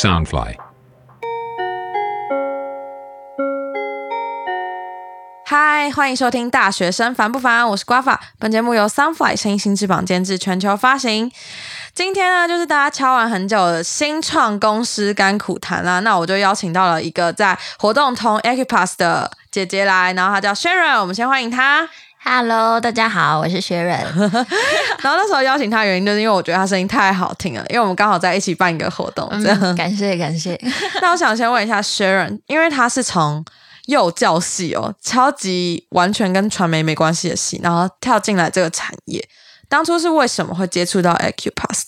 Soundfly。嗨，欢迎收听《大学生烦不烦》，我是瓜法。本节目由 Soundfly 声音新翅膀监制，全球发行。今天呢，就是大家敲完很久的新创公司甘苦谈啦。那我就邀请到了一个在活动通 Equipass 的姐姐来，然后她叫 Sharon，我们先欢迎她。Hello，大家好，我是薛仁。然后那时候邀请他的原因，就是因为我觉得他声音太好听了，因为我们刚好在一起办一个活动，这样。嗯，感谢感谢。那我想先问一下 Sharon，因为他是从幼教系哦，超级完全跟传媒没关系的系，然后跳进来这个产业，当初是为什么会接触到 Acupass？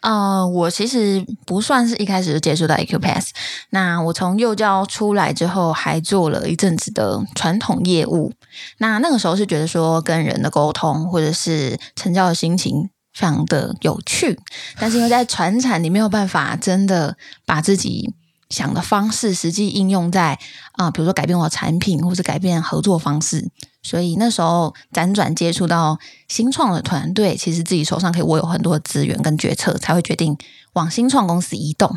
呃，我其实不算是一开始就接触到 EQ pass 那我从幼教出来之后，还做了一阵子的传统业务。那那个时候是觉得说跟人的沟通或者是成交的心情非常的有趣，但是因为在传产你没有办法真的把自己想的方式实际应用在啊、呃比如说改变我的产品或是改变合作方式，所以那时候辗转接触到新创的团队，其实自己手上可以握有很多的资源跟决策，才会决定往新创公司移动。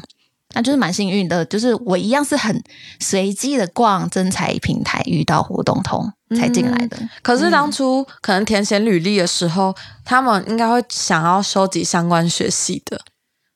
那就是蛮幸运的，就是我一样是很随机的逛真才平台遇到活动通才进来的。可是当初可能填写履历的时候，他们应该会想要收集相关学系的，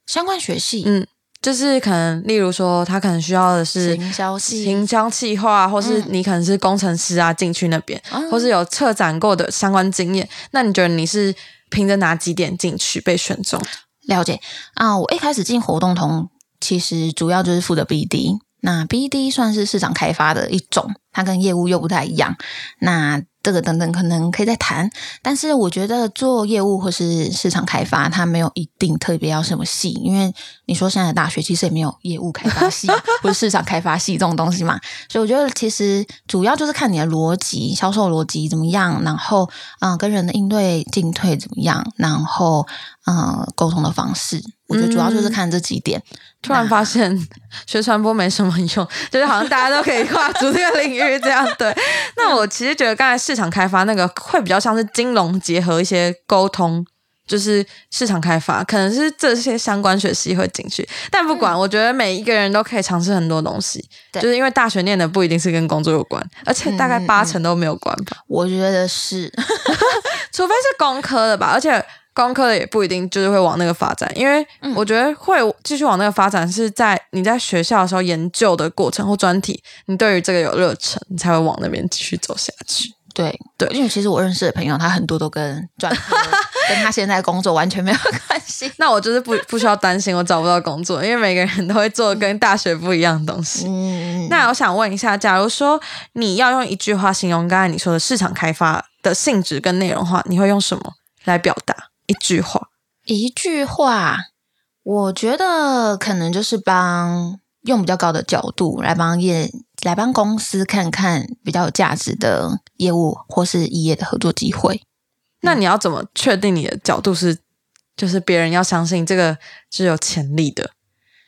相关学系、嗯，就是可能例如说，他可能需要的是行销系、行销企划，或是嗯你可能是工程师啊，进去那边，嗯或是有策展过的相关经验。那你觉得你是凭着哪几点进去被选中？了解啊。我一开始进活动通，其实主要就是负责 BD。那 BD 算是市场开发的一种，它跟业务又不太一样。那这个等等可能可以再谈，但是我觉得做业务或是市场开发，它没有一定特别要什么系，因为你说现在的大学其实也没有业务开发系 或者市场开发系这种东西嘛，所以我觉得其实主要就是看你的逻辑、销售逻辑怎么样，然后嗯、跟人的应对进退怎么样，然后嗯、呃沟通的方式，我觉得主要就是看这几点。突然发现学传播没什么用，就是好像大家都可以跨足这个领域这样。对，那我其实觉得刚才市场开发那个会比较像是金融结合一些沟通。就是市场开发，可能是这些相关学系会进去，但不管，我觉得每一个人都可以尝试很多东西，对就是因为大学念的不一定是跟工作有关，而且大概嗯八成都没有关吧，我觉得是，除非是工科的吧，而且工科的也不一定就是会往那个发展，因为嗯我觉得会继续往那个发展是在你在学校的时候研究的过程或专题，你对于这个有热忱，你才会往那边继续走下去。对对因为其实我认识的朋友，他很多都跟专科跟他现在工作完全没有关系。那我就是不不需要担心我找不到工作，因为每个人都会做跟大学不一样的东西。嗯，那我想问一下，假如说你要用一句话形容刚才你说的市场开发的性质跟内容的话，你会用什么来表达？一句话，一句话，我觉得可能就是帮用比较高的角度来帮业来帮公司看看比较有价值的业务或是异业的合作机会。那你要怎么确定你的角度是，就是别人要相信这个是有潜力的？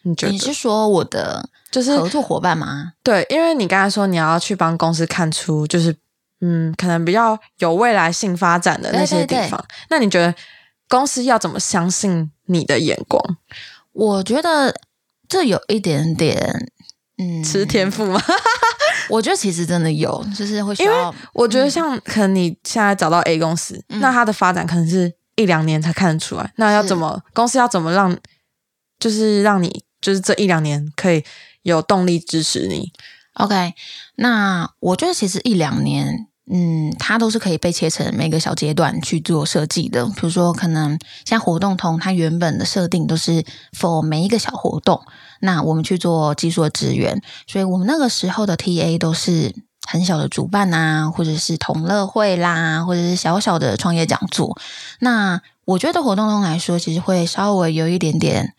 你觉得你是说我的就是合作伙伴吗？对？因为你刚才说你要去帮公司看出，就是嗯，可能比较有未来性发展的那些地对对方。那你觉得公司要怎么相信你的眼光？我觉得这有一点点，嗯，吃天赋吗？我觉得其实真的有，就是会需因为要我觉得像可能你现在找到 A 公司，嗯那它的发展可能是一两年才看得出来。那要怎么公司要怎么让，就是让你就是这一两年可以有动力支持你？OK，那我觉得其实一两年，嗯，它都是可以被切成每个小阶段去做设计的。比如说，可能像活动通，它原本的设定都是 for 每一个小活动，那我们去做技术的支援，所以我们那个时候的 TA 都是很小的主办啊，或者是同乐会啦，或者是小小的创业讲座。那我觉得活动通来说，其实会稍微有一点点，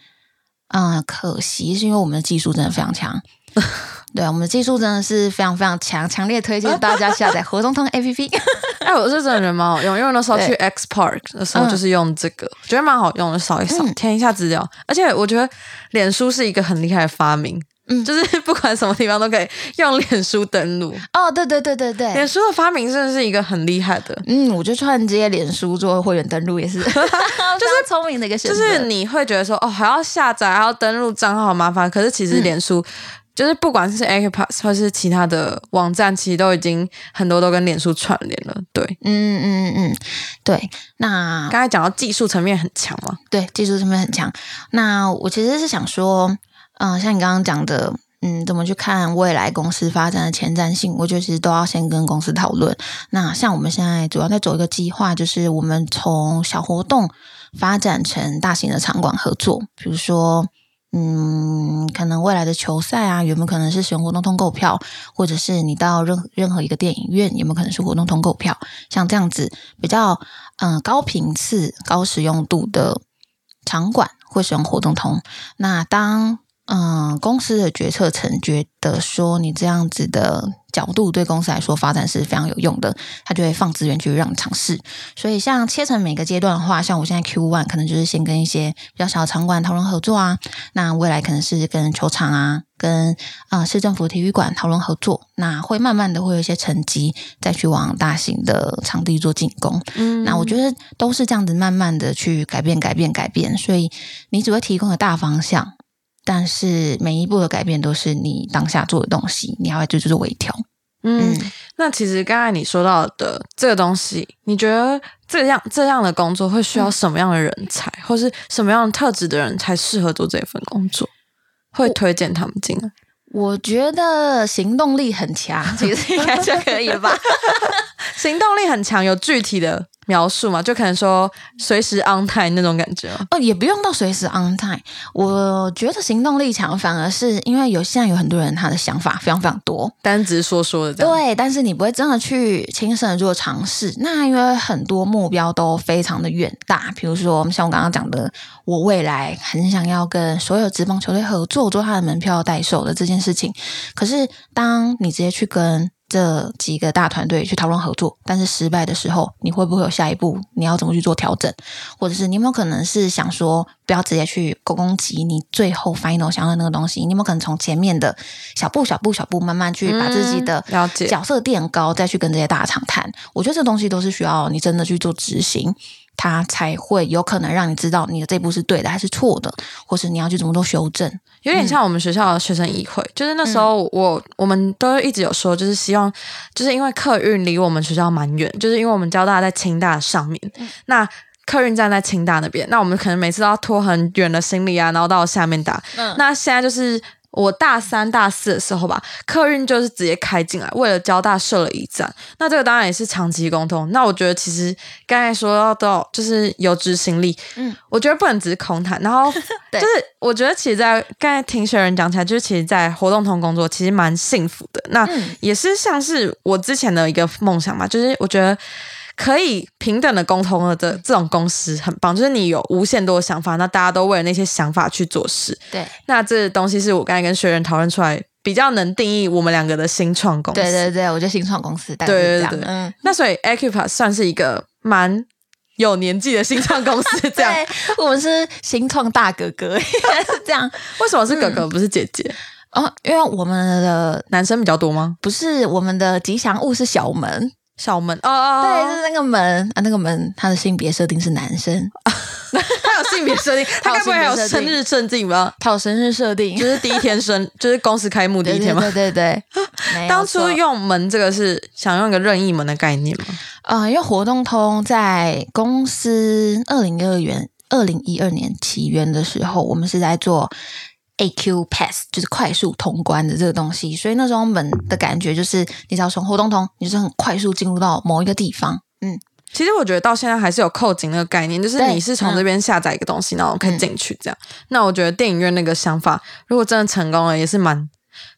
嗯、可惜是因为我们的技术真的非常强。对，我们的技术真的是非常非常强，强烈推荐大家下载 活动通 APP。哎，我是真的觉得蛮好用，因为那时候去 X Park 的时候嗯就是用这个，我觉得蛮好用的，扫一扫，嗯填一下资料。而且我觉得脸书是一个很厉害的发明，嗯 就是不管什么地方都可以用脸书登录。哦，对对对对对脸，书的发明真的是一个很厉害的，嗯，我就串接脸书做会员登录也是，就是聪明的一个选就，是你会觉得说哦，还要下载，还要登录账号，好麻烦。可是其实嗯脸书、就是不管是 Acupass 或是其他的网站，其实都已经很多都跟脸书串联了。对，嗯嗯嗯嗯，对，那刚才讲到技术层面很强嘛，对技术层面很强。那我其实是想说，嗯、像你刚刚讲的。嗯，怎么去看未来公司发展的前瞻性？我觉得其实都要先跟公司讨论。那像我们现在主要在走一个计划，就是我们从小活动发展成大型的场馆合作，比如说。嗯，可能未来的球赛啊，有没有可能是使用活动通购票，或者是你到任任何一个电影院，有没有可能是活动通购票？像这样子比较嗯、高频次、高使用度的场馆会使用活动通。那当嗯、公司的决策层觉得说你这样子的角度对公司来说发展是非常有用的，他就会放资源去让你尝试。所以像切成每个阶段的话，像我现在 Q one 可能就是先跟一些比较小的场馆讨论合作啊，那未来可能是跟球场啊，跟啊、呃市政府体育馆讨论合作，那会慢慢的会有一些成绩，再去往大型的场地做进攻。嗯那我觉得都是这样子慢慢的去改变、改变、改变，所以你只会提供个大方向，但是每一步的改变都是你当下做的东西，你还会去做微调。嗯，嗯那其实刚才你说到的这个东西，你觉得这样这样的工作会需要什么样的人才，或是什么样的特质的人才适合做这份工作？会推荐他们进来？我觉得行动力很强，其实应该就可以了吧？行动力很强，有具体的描述嘛？就可能说随时 on time 那种感觉？哦，也不用到随时 on time。我觉得行动力强，反而是因为有现在有很多人他的想法非常非常多，单只是说说的这样。对，但是你不会真的去亲身的做尝试。那因为很多目标都非常的远大，比如说像我刚刚讲的，我未来很想要跟所有职棒球队合作，做他的门票代售的这件事情。可是当你直接去跟这几个大团队去讨论合作，但是失败的时候，你会不会有下一步？你要怎么去做调整？或者是你有没有可能是想说，不要直接去攻击你最后 final 想要的那个东西？你有没有可能从前面的小步、小步、小步，慢慢去把自己的角色垫高，再去跟这些大厂谈？我觉得这东西都是需要你真的去做执行。它才会有可能让你知道你的这步是对的还是错的，或是你要去怎么做修正。有点像我们学校的学生议会，就是那时候我、我们都一直有说，就是希望，就是因为客运离我们学校蛮远，就是因为我们交大在清大上面，那客运站在清大那边，那我们可能每次都要拖很远的行李啊，然后到下面打。嗯。那现在就是我大三、大四的时候吧，客运就是直接开进来，为了交大设了一站。那这个当然也是长期沟通。那我觉得其实刚才说到就是有执行力，嗯，我觉得不能只是空谈。然后 对就是我觉得其实在刚才听学人讲起来，就是其实，在活动通工作其实蛮幸福的。那嗯也是像是我之前的一个梦想嘛，就是我觉得。可以平等的沟通的这这种公司很棒，就是你有无限多的想法，那大家都为了那些想法去做事。对那这东西是我刚才跟学员讨论出来，比较能定义我们两个的新创公司。对对对，我觉得新创公司大概是这样。对对对嗯，那所以 Acupass 算是一个蛮有年纪的新创公司，这样。对，我们是新创大哥哥，应该是这样。为什么是哥哥不是姐姐？哦，因为我们的男生比较多吗？不是我们的吉祥物是小门，小门哦哦，对，是那个门啊，那个门他的性别设定是男生，他有性别设定，他该不会还有生日设定吧？他有生日设定，就是第一天生，就是公司开幕第一天吗？对对对当初用门这个是想用一个任意门的概念吗？呃，因为活动通在公司二零二元二零一二年起源的时候，我们是在做 AQ Pass，就是快速通关的这个东西，所以那时候们的感觉就是，你只要从活动通，你就是很快速进入到某一个地方。嗯，其实我觉得到现在还是有扣紧那个概念，就是你是从这边下载一个东西，然后可以进去这样。那我觉得电影院那个想法，如果真的成功了，也是蛮。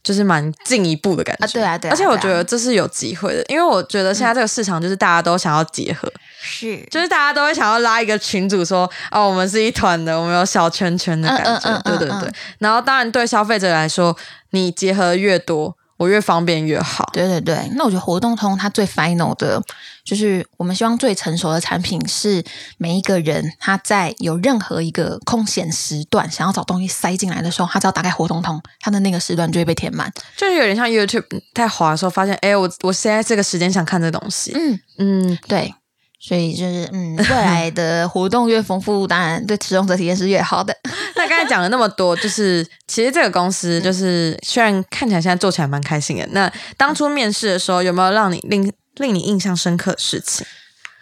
就是蛮进一步的感觉啊对啊对啊而且我觉得这是有机会的，因为我觉得现在这个市场就是大家都想要结合，是就是大家都会想要拉一个群组说，哦，我们是一团的，我们有小圈圈的感觉，嗯嗯嗯嗯对对对。嗯然后当然对消费者来说，你结合越多，我越方便越好。对对对，那我觉得活动通它最 final 的，就是我们希望最成熟的产品是每一个人他在有任何一个空闲时段想要找东西塞进来的时候，他只要打开活动通，他的那个时段就会被填满。就是有点像 YouTube 在滑的时候，发现哎，我我现在这个时间想看这东西。嗯嗯，对，所以就是嗯，未来的活动越丰富，当然对使用者体验是越好的。那刚才讲了那么多，就是其实这个公司就是虽然看起来现在做起来蛮开心的，那当初面试的时候有没有让你令令你印象深刻的事情？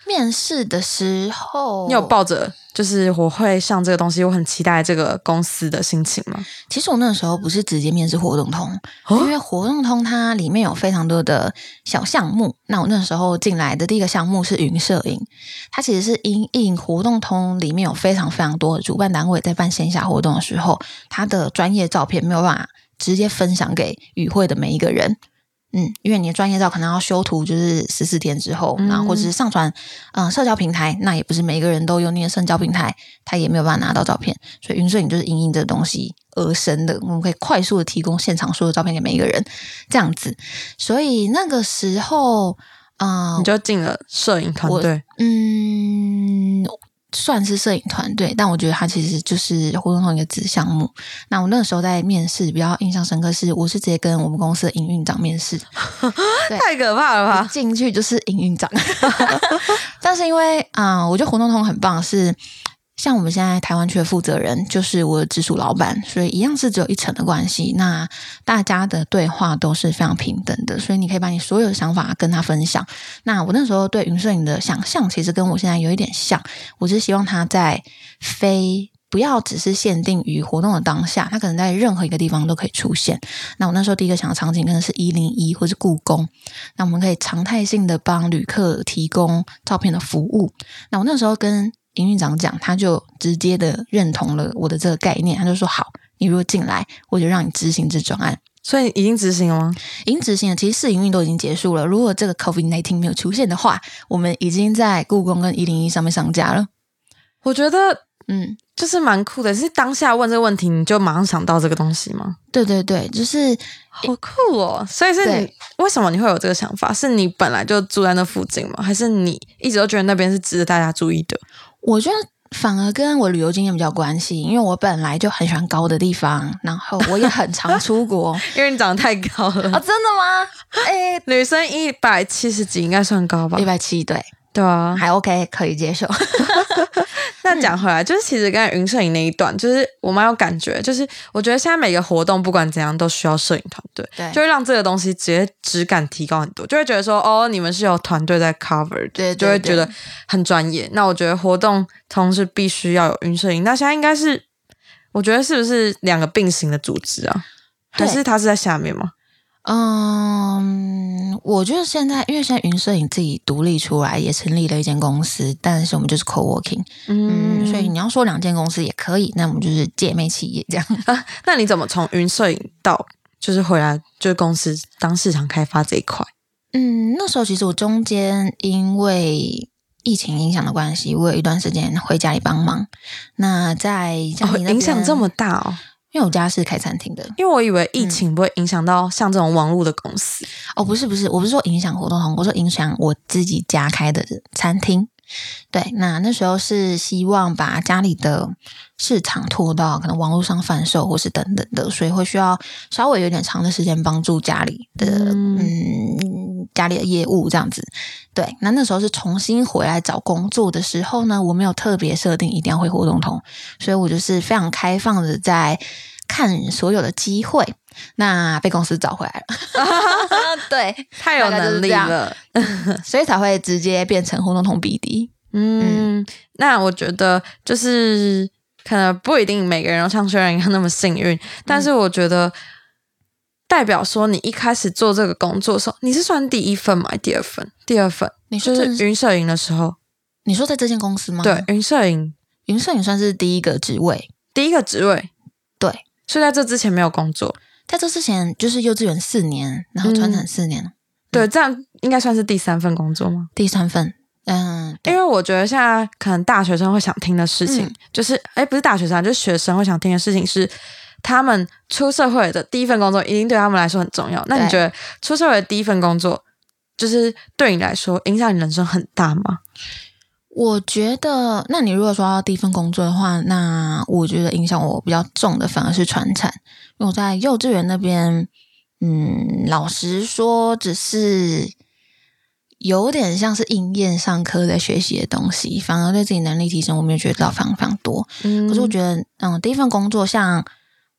面试的时候，你有抱着就是我会上这个东西，我很期待这个公司的心情吗？其实我那时候不是直接面试活动通，因为活动通它里面有非常多的小项目。那我那时候进来的第一个项目是云摄影，它其实是因应活动通里面有非常非常多的主办单位在办线下活动的时候，它的专业照片没有办法直接分享给与会的每一个人。嗯，因为你的专业照可能要修图，就是十四天之后，然后或者是上传嗯社交平台，那也不是每个人都有你的社交平台，他也没有办法拿到照片。所以云摄影就是因应这个东西而生的，我们可以快速的提供现场所有照片给每一个人，这样子。所以那个时候，嗯，你就进了摄影团队，嗯。算是摄影团队，但我觉得它其实就是活动同一个子项目。那我那个时候在面试，比较印象深刻是，我是直接跟我们公司的营运长面试，太可怕了吧？进去就是营运长 但是因为啊，我觉得活动通很棒是。像我们现在台湾区的负责人就是我的直属老板，所以一样是只有一层的关系。那大家的对话都是非常平等的，所以你可以把你所有的想法跟他分享。那我那时候对云摄影的想象，其实跟我现在有一点像。我是希望他在非不要只是限定于活动的当下，他可能在任何一个地方都可以出现。那我那时候第一个想的场景可能是一零一或是故宫，那我们可以常态性的帮旅客提供照片的服务。那我那时候跟营运长讲，他就直接的认同了我的这个概念，他就说：“好，你如果进来，我就让你执行这专案。”所以已经执行了吗？已经执行了。其实试营运都已经结束了。如果这个 COVID nineteen 没有出现的话，我们已经在故宫跟一零一上面上架了。我觉得，嗯，就是蛮酷的。是当下问这个问题，你就马上想到这个东西吗？对对对，就是好酷哦。所以是你为什么你会有这个想法？是你本来就住在那附近吗？还是你一直都觉得那边是值得大家注意的？我觉得反而跟我旅游经验比较关系，因为我本来就很喜欢高的地方，然后我也很常出国。因为你长得太高了啊！真的吗？哎，女生一百七十几应该算高吧？一百七，对。对啊，还 OK，可以接受。那讲回来，就是其实刚才云摄影那一段，就是我蛮有感觉。就是我觉得现在每个活动不管怎样都需要摄影团队，对，就会让这个东西直接质感提高很多，就会觉得说哦，你们是有团队在 cover，对，就会觉得很专业。那我觉得活动同时必须要有云摄影，那现在应该是，我觉得是不是两个并行的组织啊？还是它是在下面吗？嗯，我觉得现在，因为现在云摄影自己独立出来，也成立了一间公司，但是我们就是 co-working，嗯，所以你要说两间公司也可以，那我们就是姐妹企业这样。那你怎么从云摄影到就是回来就是公司当市场开发这一块？嗯，那时候其实我中间因为疫情影响的关系，我有一段时间回家里帮忙。那在影响这么大哦。因为我家是开餐厅的，因为我以为疫情不会影响到像这种网络的公司。哦，不是不是，我不是说影响活动通，我说影响我自己家开的餐厅。对，那那时候是希望把家里的市场拖到可能网络上贩售，或是等等的，所以会需要稍微有点长的时间帮助家里的嗯家里的业务这样子。对，那那时候是重新回来找工作的时候呢，我没有特别设定一定要会活动通，所以我就是非常开放的在看所有的机会。那被公司找回来了，对，太有能力了，所以才会直接变成活动通 BD。嗯，那我觉得就是可能不一定每个人都像薛然一样那么幸运，但是我觉得代表说你一开始做这个工作的时候，你是算第一份吗？第二份？第二份？你说是云摄影的时候？你说在这间公司吗？对，云摄影，云摄影算是第一个职位，第一个职位，对，所以在这之前没有工作。在这之前就是幼稚园四年，然后传承四年，对，这样应该算是第三份工作吗？第三份，嗯，因为我觉得现在可能大学生会想听的事情，就是，哎，不是大学生，就是学生会想听的事情是，他们出社会的第一份工作一定对他们来说很重要。那你觉得出社会的第一份工作，就是对你来说影响你人生很大吗？我觉得，那你如果说到第一份工作的话，那我觉得影响我比较重的反而是传产，因为我在幼稚园那边，嗯，老实说，只是有点像是应验上课在学习的东西，反而对自己能力提升，我没有觉得到非常非常多。嗯可是我觉得，嗯，第一份工作像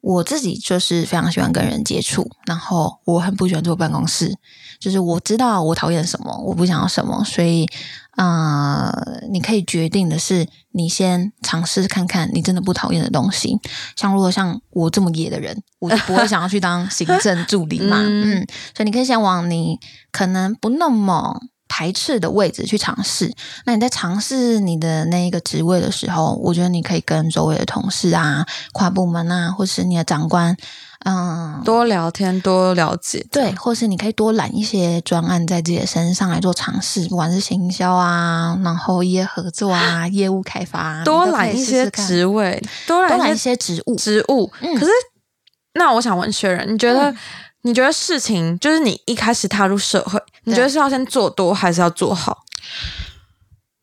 我自己就是非常喜欢跟人接触，然后我很不喜欢坐办公室，就是我知道我讨厌什么，我不想要什么，所以，呃，你可以决定的是，你先尝试看看你真的不讨厌的东西。像如果像我这么野的人，我就不会想要去当行政助理嘛，嗯嗯，所以你可以先往你可能不那么。排斥的位置去尝试，那你在尝试你的那一个职位的时候，我觉得你可以跟周围的同事啊、跨部门啊，或是你的长官，嗯，多聊天，多了解。对，或是你可以多揽一些专案在自己的身上来做尝试，不管是行销啊，然后业合作啊、业务开发、啊，多揽一些职位，多多揽一些些职务。职务。嗯可是，那我想问薛仁，你觉得、嗯你觉得事情就是你一开始踏入社会，你觉得是要先做多还是要做好？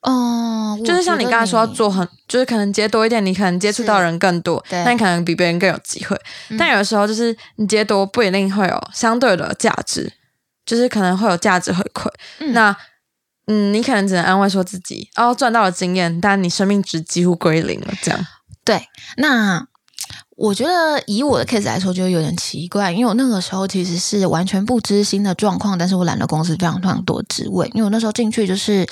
哦，就是像你刚才说要做很，就是可能接多一点，你可能接触到人更多，对那你可能比别人更有机会。嗯但有的时候就是你接多不一定会有相对的价值，就是可能会有价值回馈。嗯那嗯，你可能只能安慰说自己哦赚到了经验，但你生命值几乎归零了，这样。对，那我觉得以我的 case 来说，就有点奇怪，因为我那个时候其实是完全不知心的状况，但是我揽了公司非常非常多的职位，因为我那时候进去就是。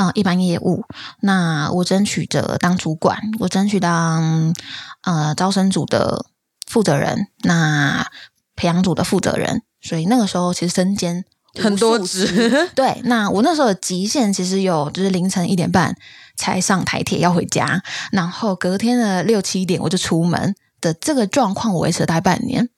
嗯，一般业务，那我争取着当主管，我争取当呃招生组的负责人，那培养组的负责人，所以那个时候其实身兼很多数职对，那我那时候的极限其实有，就是凌晨一点半才上台铁要回家，然后隔天的六七点我就出门的这个状况，我维持了大概半年。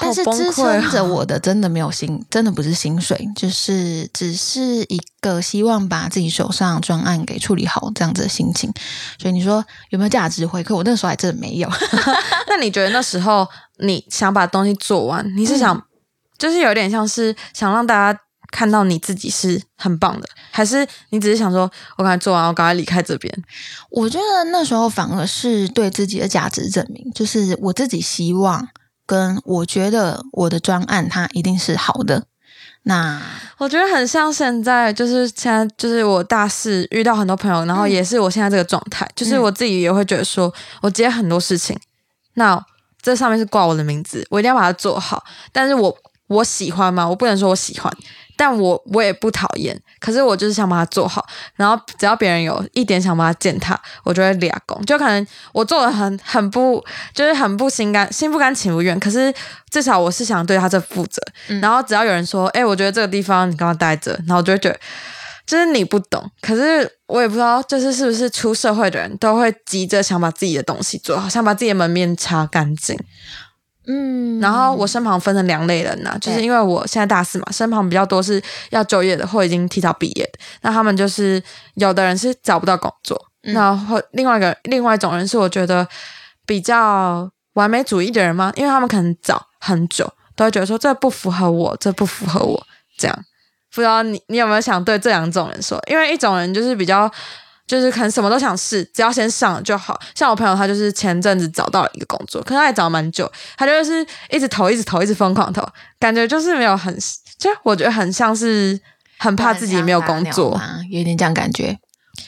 但是崩支溃撑着啊我的真的没有薪，真的不是薪水，就是只是一个希望把自己手上专案给处理好这样子的心情。所以你说有没有价值回馈？我那时候还真的没有。那你觉得那时候你想把东西做完，你是想、就是有点像是想让大家看到你自己是很棒的，还是你只是想说我刚才做完，我赶快离开这边？我觉得那时候反而是对自己的价值证明，就是我自己希望跟我觉得我的专案它一定是好的。那我觉得很像现在，就是现在，就是我大四遇到很多朋友，然后也是我现在这个状态，就是我自己也会觉得说，我接很多事情，那这上面是挂我的名字，我一定要把它做好。但是我我喜欢吗？我不能说我喜欢，但我我也不讨厌，可是我就是想把它做好。然后只要别人有一点想把它践踏，我就会俩工。就可能我做的很很不，就是很不心甘心不甘情不愿，可是至少我是想对他这负责。然后只要有人说，哎、我觉得这个地方你刚刚待着，然后我就会觉得。就是你不懂，可是我也不知道，就是是不是出社会的人都会急着想把自己的东西做好，想把自己的门面擦干净。嗯，然后我身旁分成两类人呐、就是因为我现在大四嘛，身旁比较多是要就业的或已经提早毕业的，那他们就是有的人是找不到工作，那或另外一个另外一种人是我觉得比较完美主义的人嘛，因为他们可能找很久，都会觉得说这不符合我，这不符合我，这样不知道你你有没有想对这两种人说？因为一种人就是比较。就是可能什么都想试，只要先上就好。像我朋友，他就是前阵子找到了一个工作，可是他也找蛮久，他就是一直投，一直投，一直疯狂投，感觉就是没有很，就我觉得很像是很怕自己没有工作，啊，有点这样感觉。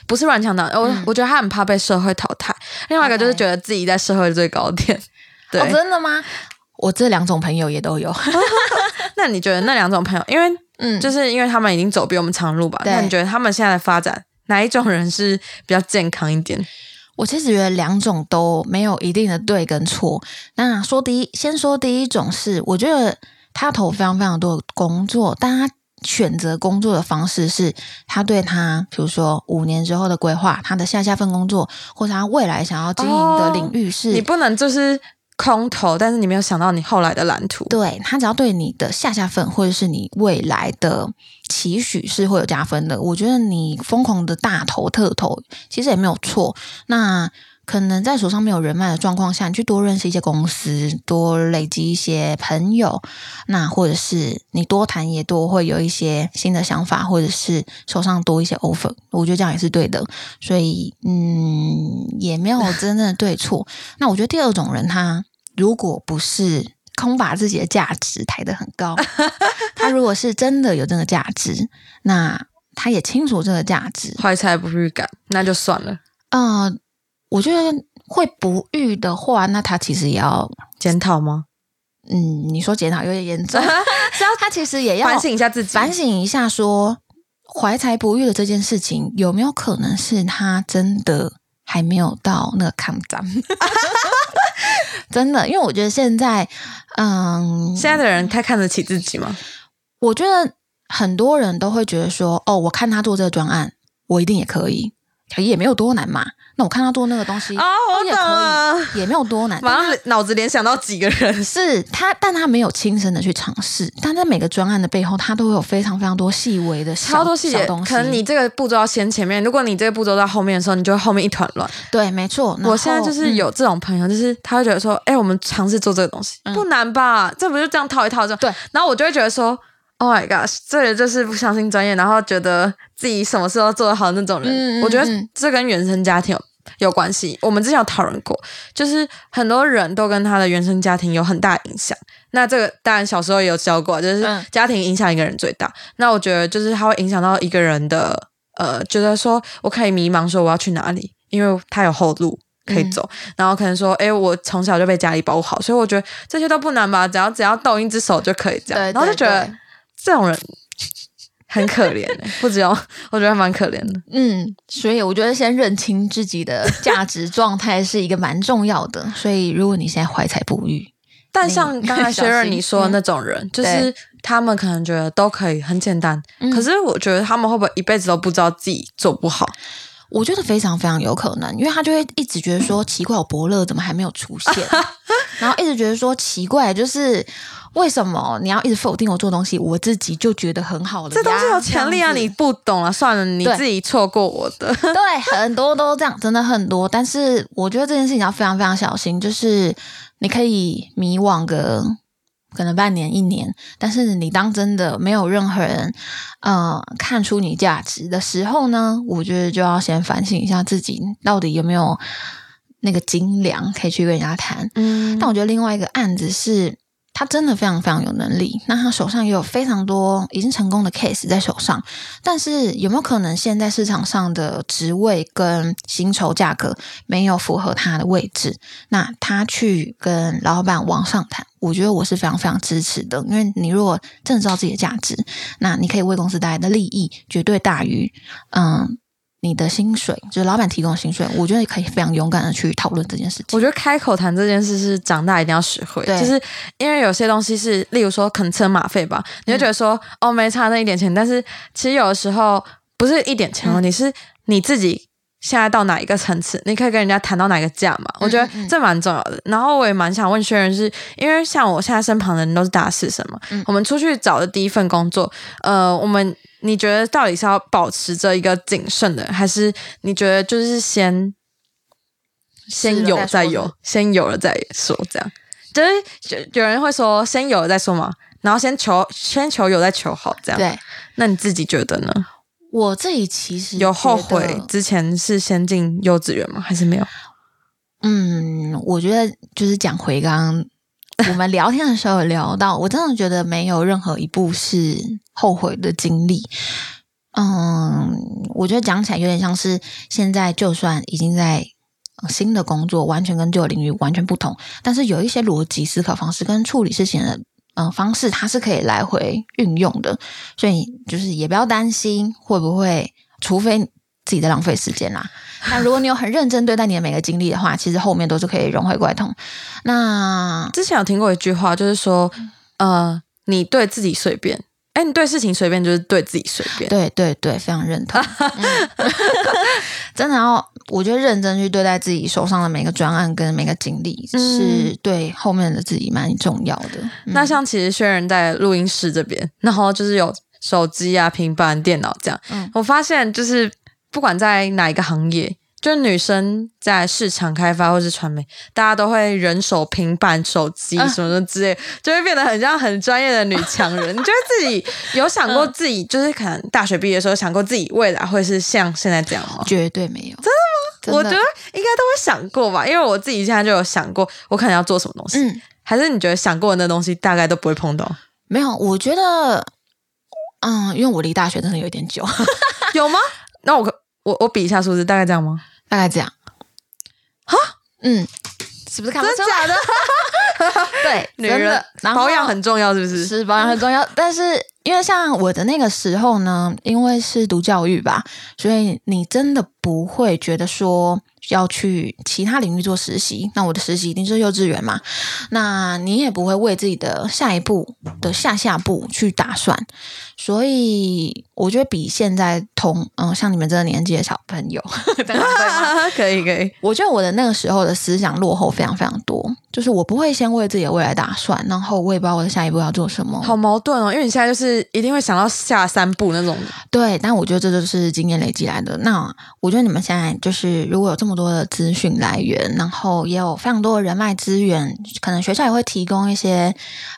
不是乱枪打。我、嗯我觉得他很怕被社会淘汰。另外一个就是觉得自己在社会的最高点。对，哦，真的吗？我这两种朋友也都有。那你觉得那两种朋友，因为嗯，就是因为他们已经走比我们长路吧？那你觉得他们现在的发展，哪一种人是比较健康一点？我其实觉得两种都没有一定的对跟错。那说第一，先说第一种是，我觉得他投非常非常多的工作，但他选择工作的方式是，他对他比如说五年之后的规划，他的下下份工作，或者他未来想要经营的领域是，你不能就是空投，但是你没有想到你后来的蓝图。对他只要对你的下下份或者是你未来的期许是会有加分的。我觉得你疯狂的大投特投其实也没有错。那可能在手上没有人脉的状况下，你去多认识一些公司，多累积一些朋友，那或者是你多谈也多会有一些新的想法，或者是手上多一些 offer，我觉得这样也是对的。所以，嗯，也没有真正的对错。那我觉得第二种人，他如果不是空把自己的价值抬得很高，他如果是真的有这个价值，那他也清楚这个价值，怀才不遇感，那就算了。嗯。我觉得会不育的话，那他其实也要检讨吗？嗯，你说检讨有点严重，他其实也要反省一下自己，反省一下，说怀才不遇的这件事情有没有可能是他真的还没有到那个抗战？真的，因为我觉得现在，嗯，现在的人太看得起自己吗？我觉得很多人都会觉得说，哦，我看他做这个专案，我一定也可以，也没有多难嘛。那我看他做那个东西，哦，也可以，也没有多难。马上脑子联想到几个人，是他，但他没有亲身的去尝试。但在每个专案的背后，他都会有非常非常多细微的超多细节东西。可能你这个步骤要先前面，如果你这个步骤到后面的时候，你就会后面一团乱。对，没错。我现在就是有这种朋友，就是他会觉得说，哎，我们尝试做这个东西不难吧？这不就这样套一套就对。然后我就会觉得说。Oh my god！这人就是不相信专业，然后觉得自己什么事都做得好那种人。我觉得这跟原生家庭有有关系。我们之前有讨论过，就是很多人都跟他的原生家庭有很大影响。那这个当然小时候也有教过，就是家庭影响一个人最大。那我觉得就是他会影响到一个人的呃，觉得说我可以迷茫，说我要去哪里，因为他有后路可以走。然后可能说，哎，我从小就被家里保护好，所以我觉得这些都不难吧？只要只要动一只手就可以这样。然后就觉得。这种人很可怜，不知道，我觉得蛮可怜的。嗯，所以我觉得先认清自己的价值状态是一个蛮重要的。所以，如果你现在怀才不遇，但像刚才薛润你说的那种人，就是他们可能觉得都可以很简单，可是我觉得他们会不会一辈子都不知道自己做不好？我觉得非常非常有可能，因为他就会一直觉得说奇怪，我伯乐怎么还没有出现？然后一直觉得说奇怪，就是。为什么你要一直否定我做东西？我自己就觉得很好了。这东西有潜力啊！你不懂了，算了，你自己错过我的。对，很多都这样，真的很多。但是我觉得这件事情要非常非常小心，就是你可以迷惘个可能半年一年，但是你当真的没有任何人呃看出你价值的时候呢，我觉得就要先反省一下自己到底有没有那个斤两可以去跟人家谈。嗯，但我觉得另外一个案子是。他真的非常非常有能力，那他手上也有非常多已经成功的 case 在手上，但是有没有可能现在市场上的职位跟薪酬价格没有符合他的位置？那他去跟老板往上谈，我觉得我是非常非常支持的，因为你如果真的知道自己的价值，那你可以为公司带来的利益绝对大于嗯。你的薪水就是老板提供的薪水，我觉得可以非常勇敢的去讨论这件事情。我觉得开口谈这件事是长大一定要学会，就是因为有些东西是，例如说可能车马费吧，你就觉得说哦没差那一点钱，但是其实有的时候不是一点钱哦，你是你自己现在到哪一个层次，你可以跟人家谈到哪个价嘛？我觉得这蛮重要的。然后我也蛮想问薛仁，是因为像我现在身旁的人都是大四生嘛，我们出去找的第一份工作，呃，我们。你觉得到底是要保持着一个谨慎的，还是你觉得就是先先有再有，先有了再说？这样就是有有人会说先有了再说嘛，然后先求先求有再求好，这样。对，那你自己觉得呢？我自己其实有后悔之前是先进幼稚园吗？还是没有？嗯，我觉得就是讲回刚刚。我们聊天的时候聊到，我真的觉得没有任何一步是后悔的经历。嗯，我觉得讲起来有点像是现在，就算已经在新的工作，完全跟旧领域完全不同，但是有一些逻辑思考方式跟处理事情的嗯方式，它是可以来回运用的。所以就是也不要担心会不会，除非自己在浪费时间啦。那如果你有很认真对待你的每个经历的话，其实后面都是可以融会贯通。那之前有听过一句话，就是说，呃，你对自己随便，哎，你对事情随便，就是对自己随便。对对对，非常认同。真的要，我觉得认真去对待自己手上的每个专案跟每个经历，是对后面的自己蛮重要的。那像其实轩仁在录音室这边，然后就是有手机啊、平板、电脑这样，我发现就是。不管在哪一个行业，就是女生在市场开发或是传媒，大家都会人手平板、手机啊什么的之类，就会变得很像很专业的女强人。你觉得自己 有想过自己，就是可能大学毕业的时候想过自己未来会是像现在这样吗？绝对没有。真的吗？我觉得应该都会想过吧，因为我自己现在就有想过，我可能要做什么东西。嗯，还是你觉得想过的那东西大概都不会碰到？没有。我觉得，嗯，因为我离大学真的有点久，有吗？那我可我我比一下数字，大概这样吗？大概这样。哈，嗯，是不是看不出来？假的？对，女人真的然保养很重要，是不是？是保养很重要，但是因为像我的那个时候呢，因为是读教育吧，所以你真的不会觉得说要去其他领域做实习。那我的实习一定是幼稚园嘛，那你也不会为自己的下一步的下下步去打算。所以我觉得比现在同嗯像你们这个年纪的小朋友？可以可以，我觉得我的那个时候的思想落后非常非常多，就是我不会先为自己的未来打算，然后我也不知道我的下一步要做什么。好矛盾哦，因为你现在就是一定会想到下三步那种。对，但我觉得这就是经验累积来的。那我觉得你们现在就是如果有这么多的资讯来源，然后也有非常多的人脉资源，可能学校也会提供一些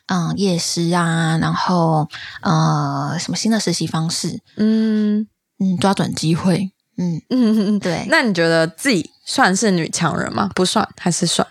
嗯夜师啊，然后呃什么新的实习方式，嗯嗯，抓准机会，嗯，嗯。对。那你觉得自己算是女强人吗？不算还是算？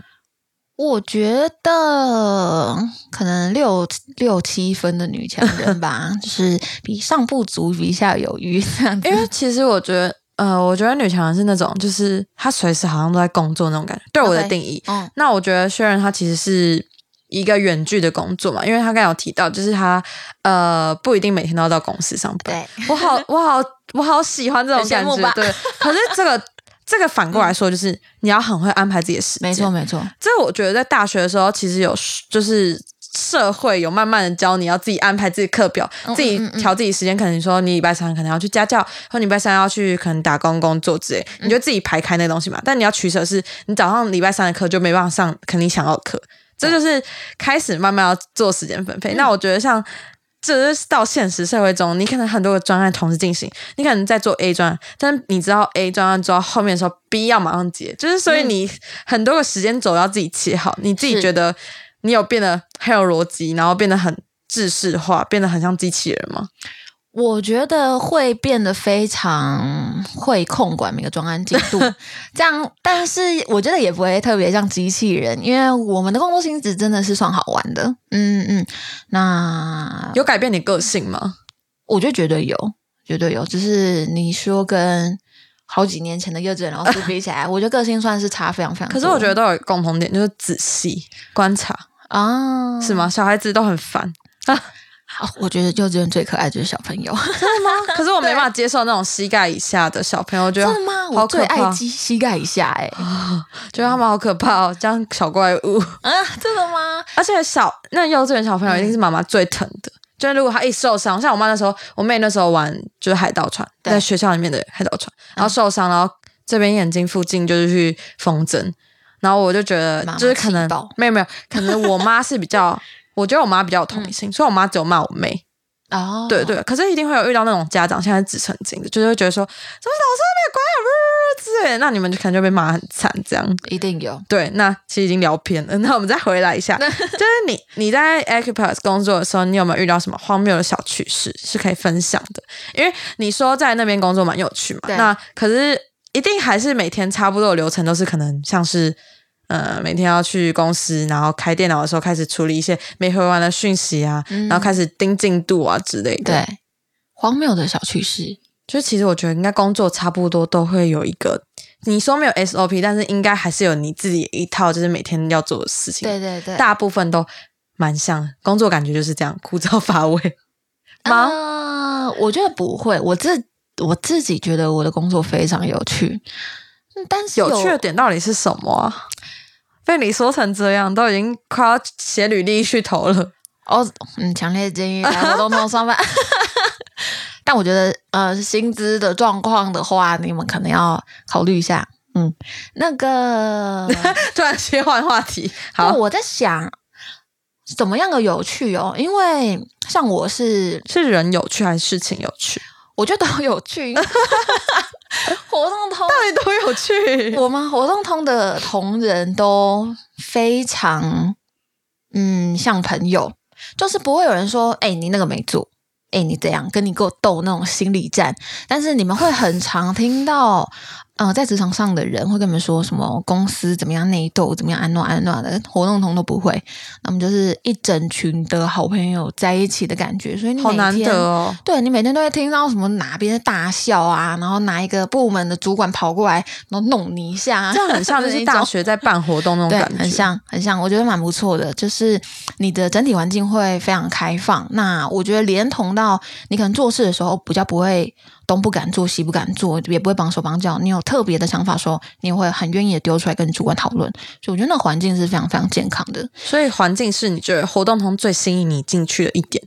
我觉得可能六六七分的女强人吧，就是比上不足，比下有余这样子。因为其实我觉得，呃，我觉得女强人是那种，就是她随时好像都在工作那种感觉。对我的定义，嗯那我觉得薛仁她其实是一个远距的工作嘛，因为她刚才有提到，就是她呃不一定每天都要到公司上班。对，我好，我好，我好喜欢这种感觉。对，可是这个 这个反过来说，就是你要很会安排自己的时间。没错，没错，这我觉得在大学的时候，其实有就是社会有慢慢的教你要自己安排自己课表，嗯自己调自己时间。可能你说你礼拜三可能要去家教，或礼拜三要去可能打工工作之类，嗯你就自己排开那东西嘛。但你要取舍是，你早上礼拜三的课就没办法上，肯定想要的课。这就是开始慢慢要做时间分配。嗯那我觉得像。这是到现实社会中，你可能很多个专案同时进行，你可能在做 A 专案，但是你知道 A 专案做到后面的时候，B 要马上接，就是所以嗯你很多个时间轴要自己切好，你自己觉得你有变得很有逻辑，然后变得很制式化，变得很像机器人吗？我觉得会变得非常会控管每个专案进度，这样，但是我觉得也不会特别像机器人，因为我们的工作性质真的是算好玩的，嗯嗯，那有改变你个性吗？我觉得绝对有，绝对有，只是你说跟好几年前的幼稚园老师比起来，我觉得个性算是差非常非常。可是我觉得都有共同点，就是仔细观察，啊，是吗？小孩子都很烦，哦我觉得幼稚园最可爱就是小朋友，可是我没办法接受那种膝盖以下的小朋友，我觉得真的吗？好我最可爱膝膝盖以下、欸，哎，觉得他们好可怕哦，这样小怪物。啊，真的吗？而且小那幼稚园小朋友一定是妈妈最疼的。就是如果他一受伤，像我妈那时候，我妹那时候玩就是海盗船，在学校里面的海盗船，然后受伤，然后这边眼睛附近就是去缝针，然后我就觉得就是可能没有没有，可能我妈是比较，我觉得我妈比较有同理心，所以我妈只有骂我妹，哦，对对，可是一定会有遇到那种家长现在是纸成金的，就是会觉得说怎么老师没有管我之类的，那你们就可能就被骂很惨这样。一定有。对，那其实已经聊偏了，那我们再回来一下，就是你你在 Acupass 工作的时候，你有没有遇到什么荒谬的小趣事是可以分享的？因为你说在那边工作蛮有趣嘛，那可是一定还是每天差不多的流程都是可能像是。呃，每天要去公司，然后开电脑的时候开始处理一些没回完的讯息啊，嗯然后开始盯进度啊之类的。对，荒谬的小趣事，就其实我觉得应该工作差不多都会有一个，你说没有 SOP，但是应该还是有你自己一套，就是每天要做的事情。对对对，大部分都蛮像的，工作感觉就是这样枯燥乏味吗？呃，我觉得不会，我自我自己觉得我的工作非常有趣，嗯但是有趣的点到底是什么啊？被你说成这样，都已经快要写履历去投了。哦，嗯，强烈建议来活动通上班。但我觉得，呃，薪资的状况的话，你们可能要考虑一下。嗯，那个，突然切换话题，好，我在想，怎么样的有趣哦？因为像我是是人有趣还是事情有趣？我觉得都有趣。活动通 到底都有趣？我们活动通的同仁都非常嗯像朋友，就是不会有人说，哎、你那个没做，哎、你这样跟你给我斗那种心理战，但是你们会很常听到。呃，在职场上的人会跟你们说什么公司怎么样内斗，怎么样安诺安诺的，活动通都不会。那么就是一整群的好朋友在一起的感觉，所以你好难每天得哦。对你每天都会听到什么哪边大笑啊，然后哪一个部门的主管跑过来，然后弄你一下啊，这样很像就是大学在办活动那种感，觉，很。像很像，我觉得蛮不错的。就是你的整体环境会非常开放，那我觉得连同到你可能做事的时候比较不会东不敢做西不敢做，也不会绑手绑脚。你有特别的想法的时候，你也会很愿意的丢出来跟主管讨论。所以我觉得那个环境是非常非常健康的。所以环境是你觉得活动通最吸引你进去的一点。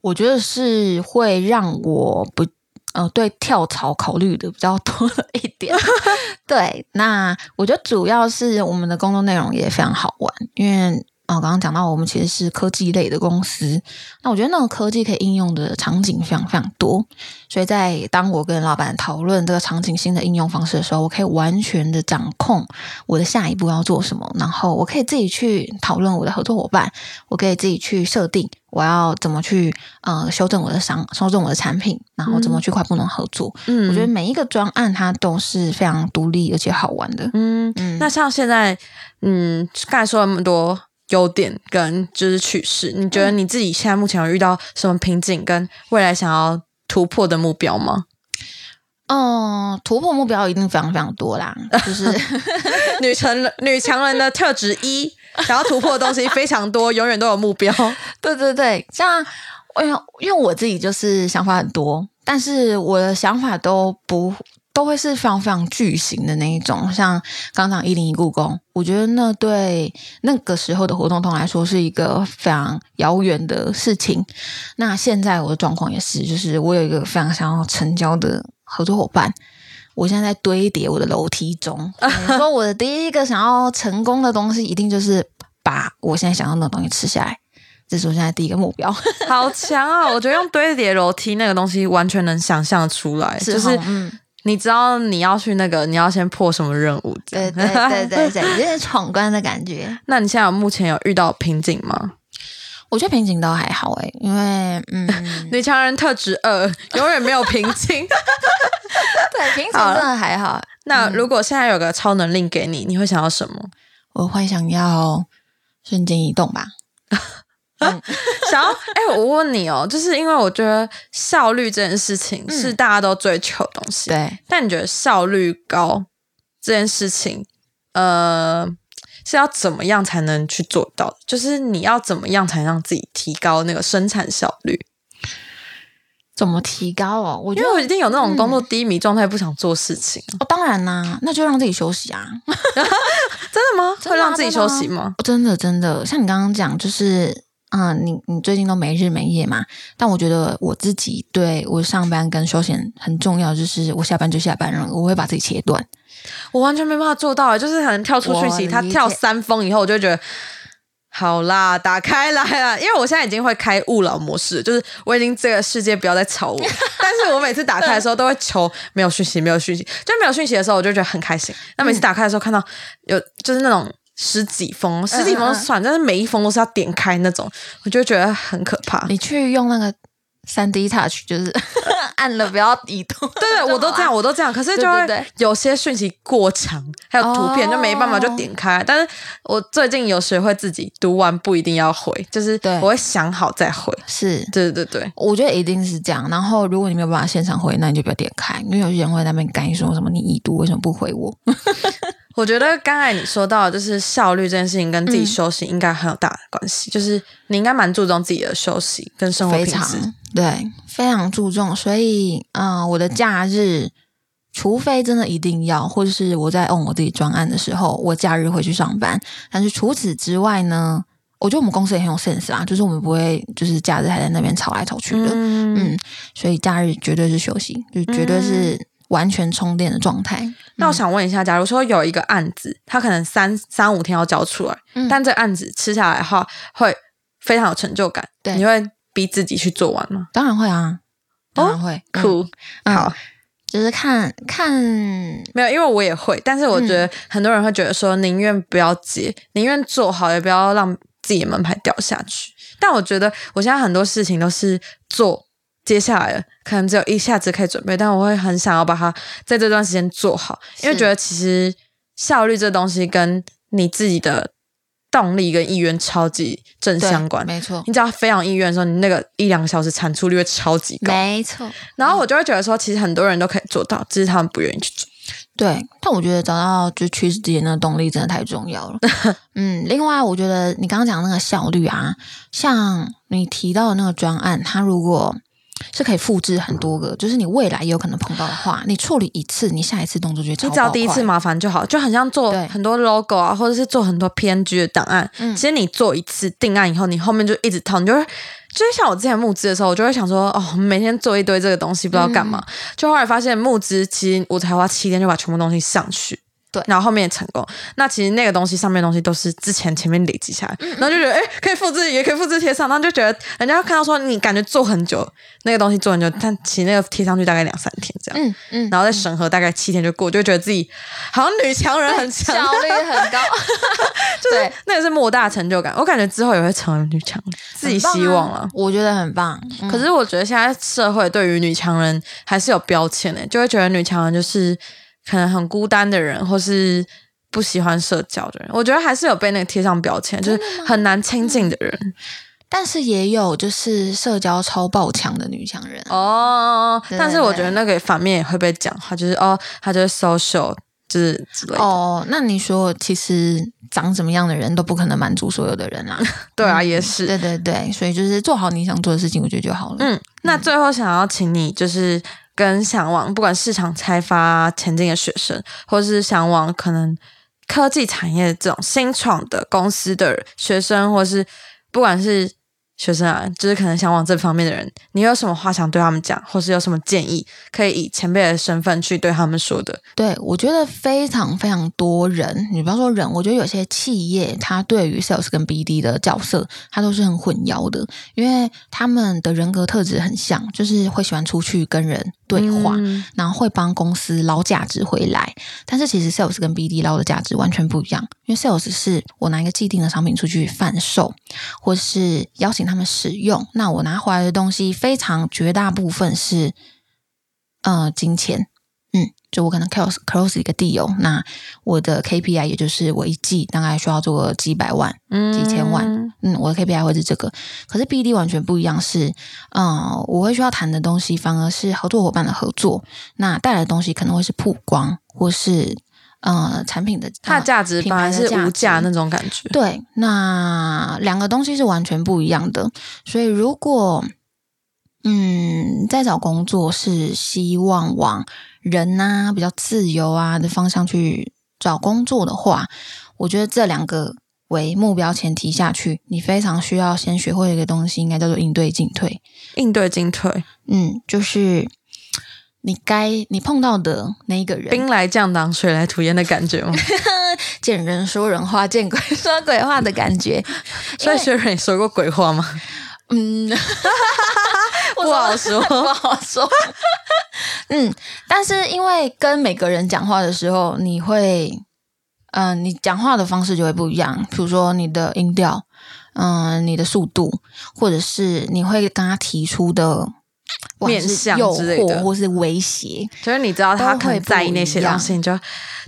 我觉得是会让我不呃对跳槽考虑的比较多了一点。对，那我觉得主要是我们的工作内容也非常好玩，因为。哦，刚刚讲到我们其实是科技类的公司，那我觉得那个科技可以应用的场景非常非常多，所以在当我跟老板讨论这个场景新的应用方式的时候，我可以完全的掌控我的下一步要做什么，然后我可以自己去讨论我的合作伙伴，我可以自己去设定我要怎么去呃修正我的商修正我的产品，然后怎么去跨部门合作。嗯我觉得每一个专案它都是非常独立而且好玩的。嗯，嗯那像现在，嗯，刚才说那么多优点跟就是趋势，你觉得你自己现在目前有遇到什么瓶颈，跟未来想要突破的目标吗？嗯，突破目标一定非常非常多啦，就是 女强人女强人的特质一，想要突破的东西非常多，永远都有目标。对对对，像因为因为我自己就是想法很多，但是我的想法都不都会是非常非常巨型的那一种，像刚讲一零一故宫，我觉得那对那个时候的活动通来说是一个非常遥远的事情。那现在我的状况也是，就是我有一个非常想要成交的合作伙伴。我现在在堆叠我的楼梯中，你说我的第一个想要成功的东西，一定就是把我现在想要的东西吃下来，这是我现在第一个目标。好强啊！我觉得用堆叠楼梯那个东西完全能想象出来，就是嗯，你知道你要去那个，你要先破什么任务对。对对对对，有点闯关的感觉。那你现在有目前有遇到瓶颈吗？我觉得瓶颈倒还好诶，因为嗯，女强人特质二，永远没有瓶颈。对瓶颈真的还好。那如果现在有个超能力给你，你会想要什么？我会想要瞬间移动吧。想要？哎、我问你哦，就是因为我觉得效率这件事情是大家都追求的东西，对，但你觉得效率高这件事情，呃，是要怎么样才能去做到？就是你要怎么样才能让自己提高那个生产效率？怎么提高哦？我觉得因为我一定有那种工作低迷状态，不想做事情。哦，当然啦，那就让自己休息啊。真的吗？的啊会让自己休息吗？真的真的，像你刚刚讲，就是嗯，你你最近都没日没夜嘛，但我觉得我自己对我上班跟休闲很重要，就是我下班就下班了，我会把自己切断。我完全没办法做到，就是可能跳出讯息，他跳三封以后，我就觉得。好啦，打开来了，因为我现在已经会开勿扰模式，就是我已经这个世界不要再吵我。但是我每次打开的时候都会求没有讯息，没有讯息，就没有讯息的时候，我就觉得很开心。那每次打开的时候看到有就是那种十几封，十几封就算，但是每一封都是要点开那种，我就觉得很可怕。你去用那个三 D Touch，就是 按了不要移动。对对，我都这样，我都这样。可是就会对对对有些讯息过长，还有图片、哦就没办法就点开。但是我最近有学会自己读完不一定要回，就是对我会想好再回。是，对对对，我觉得一定是这样。然后，如果你没有办法现场回，那你就不要点开，因为有些人会在那边干说什么你已读为什么不回我？我觉得刚才你说到就是效率这件事情跟自己休息应该很有大的关系，就是你应该蛮注重自己的休息跟生活非常品质。对，非常注重。所以，嗯、我的假日，除非真的一定要，或者是我在 on 我自己专案的时候，我假日会去上班。但是除此之外呢，我觉得我们公司也很有 sense 啦，就是我们不会就是假日还在那边吵来吵去的。嗯，嗯，所以假日绝对是休息，就绝对是完全充电的状态。那我想问一下，假如说有一个案子，他可能三三五天要交出来，嗯但这案子吃下来的话，会非常有成就感，对你会逼自己去做完吗？当然会啊，当然会嗯酷，嗯好。就是看看没有，因为我也会，但是我觉嗯得很多人会觉得说，宁愿不要接，宁愿做好，也不要让自己的门牌掉下去。但我觉得我现在很多事情都是做接下来，可能只有一下子可以准备，但我会很想要把它在这段时间做好，因为是觉得其实效率这东西跟你自己的动力跟意愿超级正相关。没错，你只要非常意愿的时候，你那个一两个小时产出率会超级高。没错。然后我就会觉得说，其实很多人都可以做到，只是他们不愿意去做。对，但我觉得找到就趋势之间的动力真的太重要了。嗯，另外我觉得你刚刚讲那个效率啊，像你提到的那个专案，它如果是可以复制很多个，就是你未来也有可能碰到的话，你处理一次，你下一次动作就超你只要第一次麻烦就好，就很像做很多 logo 啊，或者是做很多 PNG 的档案。嗯其实你做一次定案以后，你后面就一直套，你就会就是像我之前募资的时候，我就会想说，哦，每天做一堆这个东西，不知道干嘛。嗯就后来发现募资，其实我才花七天就把全部东西上去。对然后后面也成功。那其实那个东西上面的东西都是之前前面累积下来，嗯然后就觉得哎，诶可以复制，也可以复制贴上，然后就觉得人家看到说你感觉做很久，那个东西做很久，但其实那个贴上去大概两三天这样。嗯嗯，然后再审核大概七天就过，就会觉得自己好像女强人很强，效率很高，对，那个是莫大成就感。我感觉之后也会成为女强人，自己希望了。啊我觉得很棒。嗯可是我觉得现在社会对于女强人还是有标签的，就会觉得女强人就是可能很孤单的人，或是不喜欢社交的人。我觉得还是有被那个贴上标签，就是很难亲近的人。但是也有就是社交超爆强的女强人啊哦，对但是我觉得那个反面也会被讲话，就是哦，她就是 social，就是之类的。哦，那你说其实长什么样的人都不可能满足所有的人啊。对啊，也是。对对对，所以就是做好你想做的事情，我觉得就好了。嗯，那最后想要请你就是跟向往不管市场开发前进的学生，或是向往可能科技产业这种新创的公司的学生，或是不管是学生啊，就是可能想往这方面的人，你有什么话想对他们讲，或是有什么建议，可以以前辈的身份去对他们说的？对，我觉得非常非常多人，你不要说人，我觉得有些企业他对于 sales 跟 BD 的角色，他都是很混淆的，因为他们的人格特质很像，就是会喜欢出去跟人对话，嗯然后会帮公司捞价值回来。但是其实 sales 跟 BD 捞的价值完全不一样，因为 sales 是我拿一个既定的商品出去贩售，或是邀请他们使用，那我拿回来的东西非常绝大部分是呃金钱。嗯，就我可能 close close 一个 deal，那我的 KPI 也就是我一季大概需要做个几百万，几千万嗯，我的 KPI 会是这个。可是 BD 完全不一样是，嗯，我会需要谈的东西反而是合作伙伴的合作，那带来的东西可能会是曝光或是呃产品的它的价值品本来是无价那种感觉。对，那两个东西是完全不一样的。所以如果嗯在找工作是希望往人呐、比较自由啊的方向去找工作的话，我觉得这两个为目标前提下去，你非常需要先学会一个东西，应该叫做应对进退。应对进退，嗯，就是你该你碰到的那一个人，兵来将挡，水来土掩的感觉吗？见人说人话，见鬼说鬼话的感觉。所以学蕊说过鬼话吗？嗯，不好说。不好说。嗯，但是因为跟每个人讲话的时候，你会，嗯、你讲话的方式就会不一样。比如说你的音调，嗯、你的速度，或者是你会跟他提出的面向诱之类的惑或是威胁。就是你知道他可能在意那些东西，你就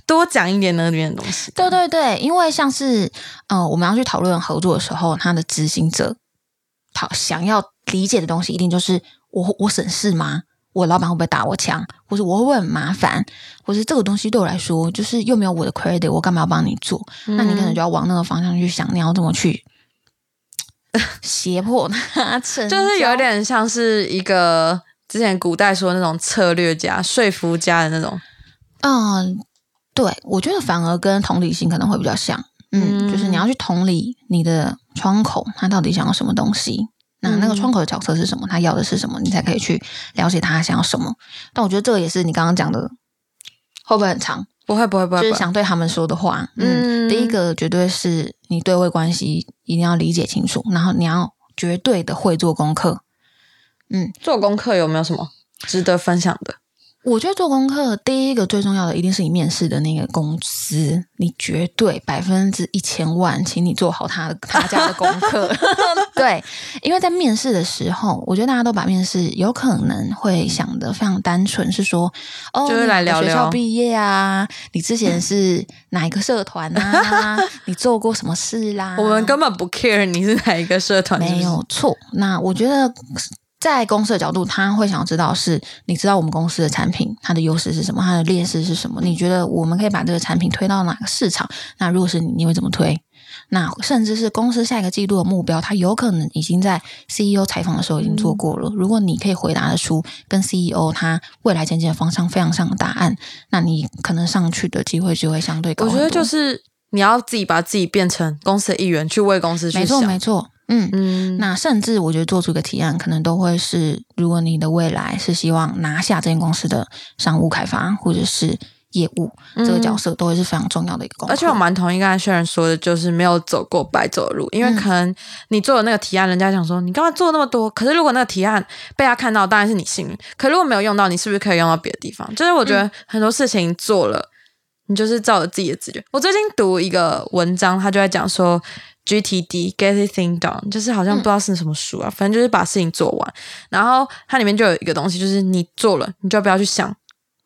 多讲一点那里面的东西。对对对，因为像是，呃，我们要去讨论合作的时候，他的执行者讨想要理解的东西，一定就是我我省事吗？我老板会不会打我枪？或是我会不会很麻烦？或是这个东西对我来说，就是又没有我的 credit，我干嘛要帮你做？那你可能就要往那个方向去想，你要怎么去 胁迫他成，就是有点像是一个之前古代说那种策略家、说服家的那种。嗯，对，我觉得反而跟同理心可能会比较像。嗯，嗯就是你要去同理你的窗口，他到底想要什么东西。那那个嗯窗口的角色是什么？他要的是什么？你才可以去了解他想要什么。但我觉得这个也是你刚刚讲的，会不会很长？不会不会不会，就是不想对他们说的话。嗯，嗯第一个绝对是你对位关系一定要理解清楚，然后你要绝对的会做功课。嗯，做功课有没有什么值得分享的？我觉得做功课，第一个最重要的一定是你面试的那个公司，你绝对百分之一千万，请你做好他他家的功课。对，因为在面试的时候，我觉得大家都把面试有可能会想的非常单纯，是说哦，就是来聊聊你学校毕业啊，你之前是哪一个社团啊？你做过什么事啦？我们根本不 care 你是哪一个社团，没有错。那我觉得，在公司的角度，他会想要知道是，你知道我们公司的产品它的优势是什么，它的劣势是什么？你觉得我们可以把这个产品推到哪个市场？那如果是你，你会怎么推？那甚至是公司下一个季度的目标，它有可能已经在 CEO 采访的时候已经做过了。如果你可以回答得出跟 CEO 他未来前进的方向非常像的答案，那你可能上去的机会就会相对高。我觉得就是你要自己把自己变成公司的一员，去为公司去没错，没错，嗯。嗯，那甚至我觉得做出一个提案，可能都会是，如果你的未来是希望拿下这间公司的商务开发或者是业务、这个角色，都会是非常重要的一个功课。嗯而且我蛮同意刚才轩然说的，就是没有走过白走的路，因为嗯可能你做的那个提案，人家想说你干嘛做那么多？可是如果那个提案被他看到，当然是你幸运。可如果没有用到，你是不是可以用到别的地方？就是我觉嗯得很多事情做了，你就是照着自己的直觉。我最近读一个文章，他就在讲说。GTD get it thing done，就是好像不知道是什么书啊，反正就是把事情做完。然后它里面就有一个东西，就是你做了，你就不要去想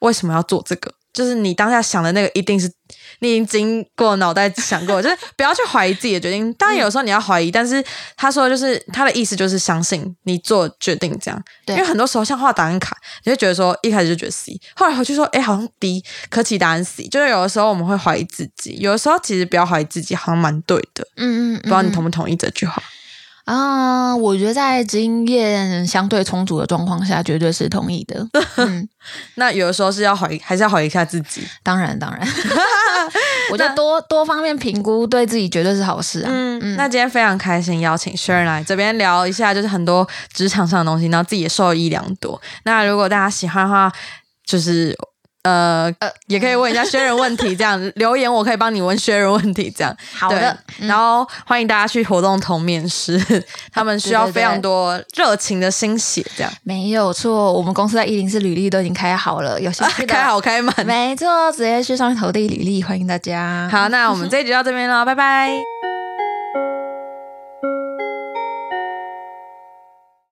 为什么要做这个，就是你当下想的那个一定是你已经经过脑袋想过，就是不要去怀疑自己的决定。当然有时候你要怀疑，但是他说就是他的意思就是相信你做决定这样。对因为很多时候像画答案卡，你会觉得说一开始就觉得 C，后来回去说哎好像 D，可其答案 C。就是有的时候我们会怀疑自己，有的时候其实不要怀疑自己，好像蛮对的。嗯嗯，不知道你嗯同不同意这句话？啊？我觉得在经验相对充足的状况下，绝对是同意的。嗯，那有的时候是要怀疑，还是要怀疑一下自己。当然当然，我觉得多多方面评估对自己绝对是好事啊。嗯，嗯那今天非常开心邀请 Sharon 来这边聊一下，就是很多职场上的东西，然后自己也受益良多。那如果大家喜欢的话，就是呃呃也可以问一下 Sharon 问题，这样 留言我可以帮你问 Sharon 问题，这样好的，嗯然后欢迎大家去活动同面试，他们需要非常多热情的心血，这样没有错。我们公司在一零四履历都已经开好了，有兴趣的 开好开满。没错，直接去上面投递履历，欢迎大家。好，那我们这一集到这边了，拜拜。